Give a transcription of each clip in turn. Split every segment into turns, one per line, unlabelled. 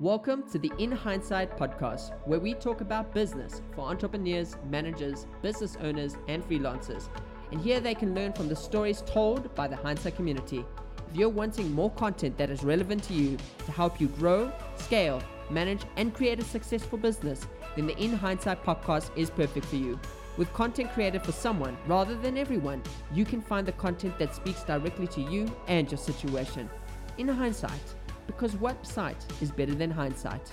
Welcome to the In Hindsight podcast, where we talk about business for entrepreneurs, managers, business owners, and freelancers. And here they can learn from the stories told by the Hindsight community. If you're wanting more content that is relevant to you to help you grow, scale, manage, and create a successful business, then the In Hindsight podcast is perfect for you. With content created for someone rather than everyone, you can find the content that speaks directly to you and your situation. In hindsight, because sight is better than hindsight?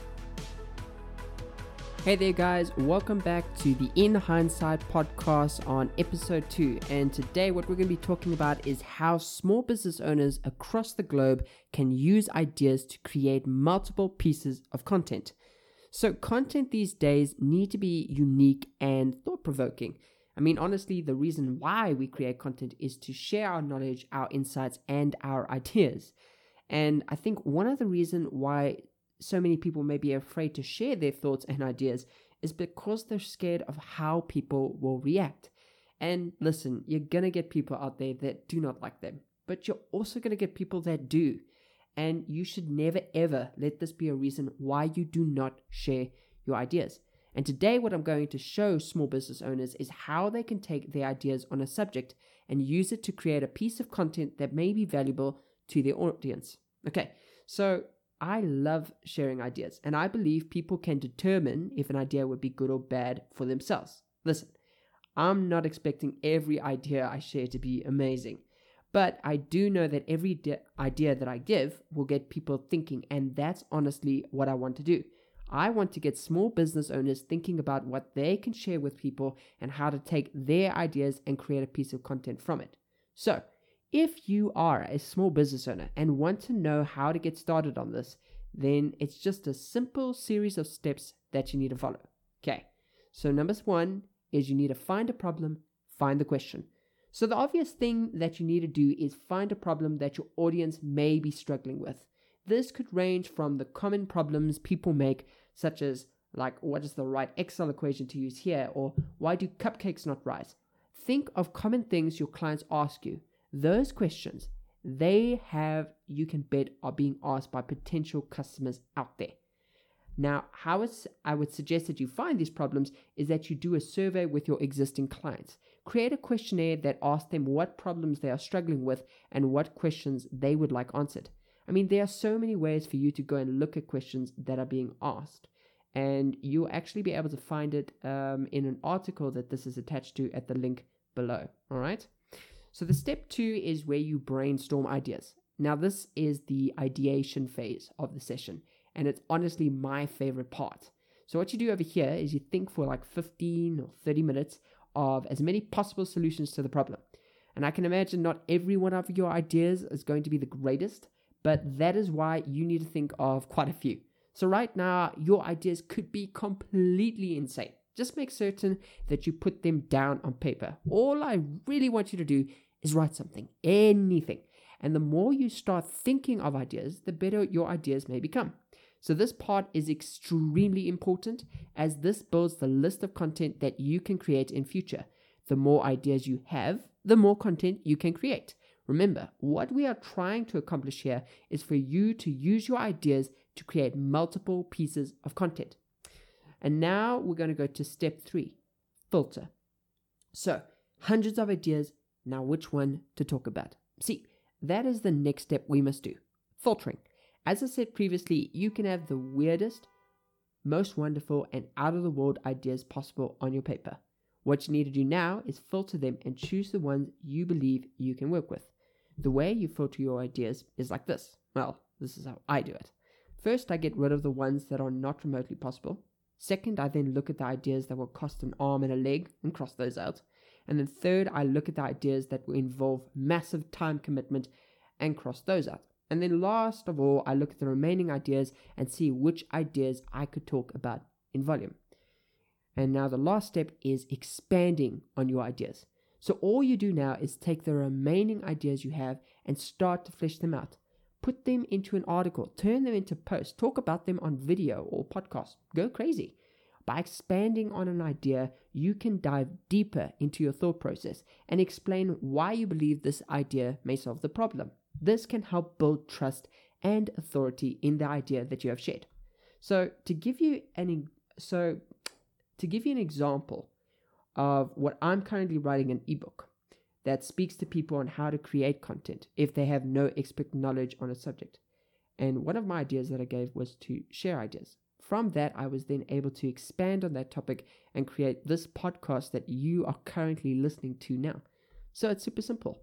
Hey there, guys, welcome back to the In Hindsight podcast on episode two. And today, what we're going to be talking about is how small business owners across the globe can use ideas to create multiple pieces of content. So, content these days need to be unique and thought provoking. I mean, honestly, the reason why we create content is to share our knowledge, our insights, and our ideas. And I think one of the reasons why so many people may be afraid to share their thoughts and ideas is because they're scared of how people will react. And listen, you're gonna get people out there that do not like them, but you're also gonna get people that do. And you should never ever let this be a reason why you do not share your ideas. And today, what I'm going to show small business owners is how they can take their ideas on a subject and use it to create a piece of content that may be valuable to their audience. Okay, so I love sharing ideas, and I believe people can determine if an idea would be good or bad for themselves. Listen, I'm not expecting every idea I share to be amazing, but I do know that every de- idea that I give will get people thinking, and that's honestly what I want to do. I want to get small business owners thinking about what they can share with people and how to take their ideas and create a piece of content from it. So, if you are a small business owner and want to know how to get started on this, then it's just a simple series of steps that you need to follow. Okay, so number one is you need to find a problem, find the question. So the obvious thing that you need to do is find a problem that your audience may be struggling with. This could range from the common problems people make, such as like what is the right Excel equation to use here, or why do cupcakes not rise? Think of common things your clients ask you those questions they have, you can bet, are being asked by potential customers out there. Now, how I would suggest that you find these problems is that you do a survey with your existing clients. Create a questionnaire that asks them what problems they are struggling with and what questions they would like answered. I mean, there are so many ways for you to go and look at questions that are being asked. And you'll actually be able to find it um, in an article that this is attached to at the link below. All right. So the step two is where you brainstorm ideas. Now, this is the ideation phase of the session, and it's honestly my favorite part. So, what you do over here is you think for like 15 or 30 minutes of as many possible solutions to the problem. And I can imagine not every one of your ideas is going to be the greatest, but that is why you need to think of quite a few. So, right now, your ideas could be completely insane. Just make certain that you put them down on paper. All I really want you to do is write something, anything. And the more you start thinking of ideas, the better your ideas may become. So, this part is extremely important as this builds the list of content that you can create in future. The more ideas you have, the more content you can create. Remember, what we are trying to accomplish here is for you to use your ideas to create multiple pieces of content. And now we're going to go to step three filter. So, hundreds of ideas now, which one to talk about? See, that is the next step we must do filtering. As I said previously, you can have the weirdest, most wonderful, and out of the world ideas possible on your paper. What you need to do now is filter them and choose the ones you believe you can work with. The way you filter your ideas is like this. Well, this is how I do it. First, I get rid of the ones that are not remotely possible. Second, I then look at the ideas that will cost an arm and a leg and cross those out. And then third, I look at the ideas that will involve massive time commitment and cross those out. And then last of all, I look at the remaining ideas and see which ideas I could talk about in volume. And now the last step is expanding on your ideas. So all you do now is take the remaining ideas you have and start to flesh them out. Put them into an article, turn them into posts, talk about them on video or podcast. Go crazy. By expanding on an idea, you can dive deeper into your thought process and explain why you believe this idea may solve the problem. This can help build trust and authority in the idea that you have shared. So to give you an so to give you an example of what I'm currently writing an ebook that speaks to people on how to create content if they have no expert knowledge on a subject. And one of my ideas that I gave was to share ideas. From that, I was then able to expand on that topic and create this podcast that you are currently listening to now. So it's super simple.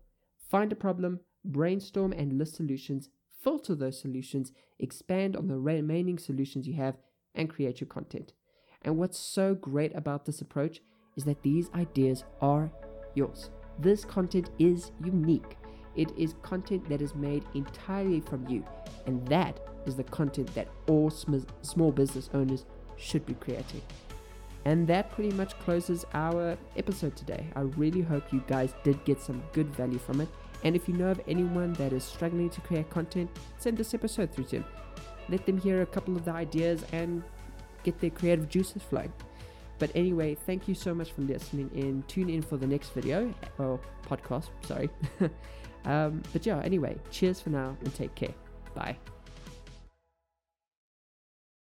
Find a problem, brainstorm and list solutions, filter those solutions, expand on the remaining solutions you have, and create your content. And what's so great about this approach is that these ideas are yours. This content is unique. It is content that is made entirely from you, and that is the content that all sm- small business owners should be creating. And that pretty much closes our episode today. I really hope you guys did get some good value from it. And if you know of anyone that is struggling to create content, send this episode through to them. Let them hear a couple of the ideas and get their creative juices flowing. But anyway, thank you so much for listening in. Tune in for the next video or podcast, sorry. um, but yeah, anyway, cheers for now and take care. Bye.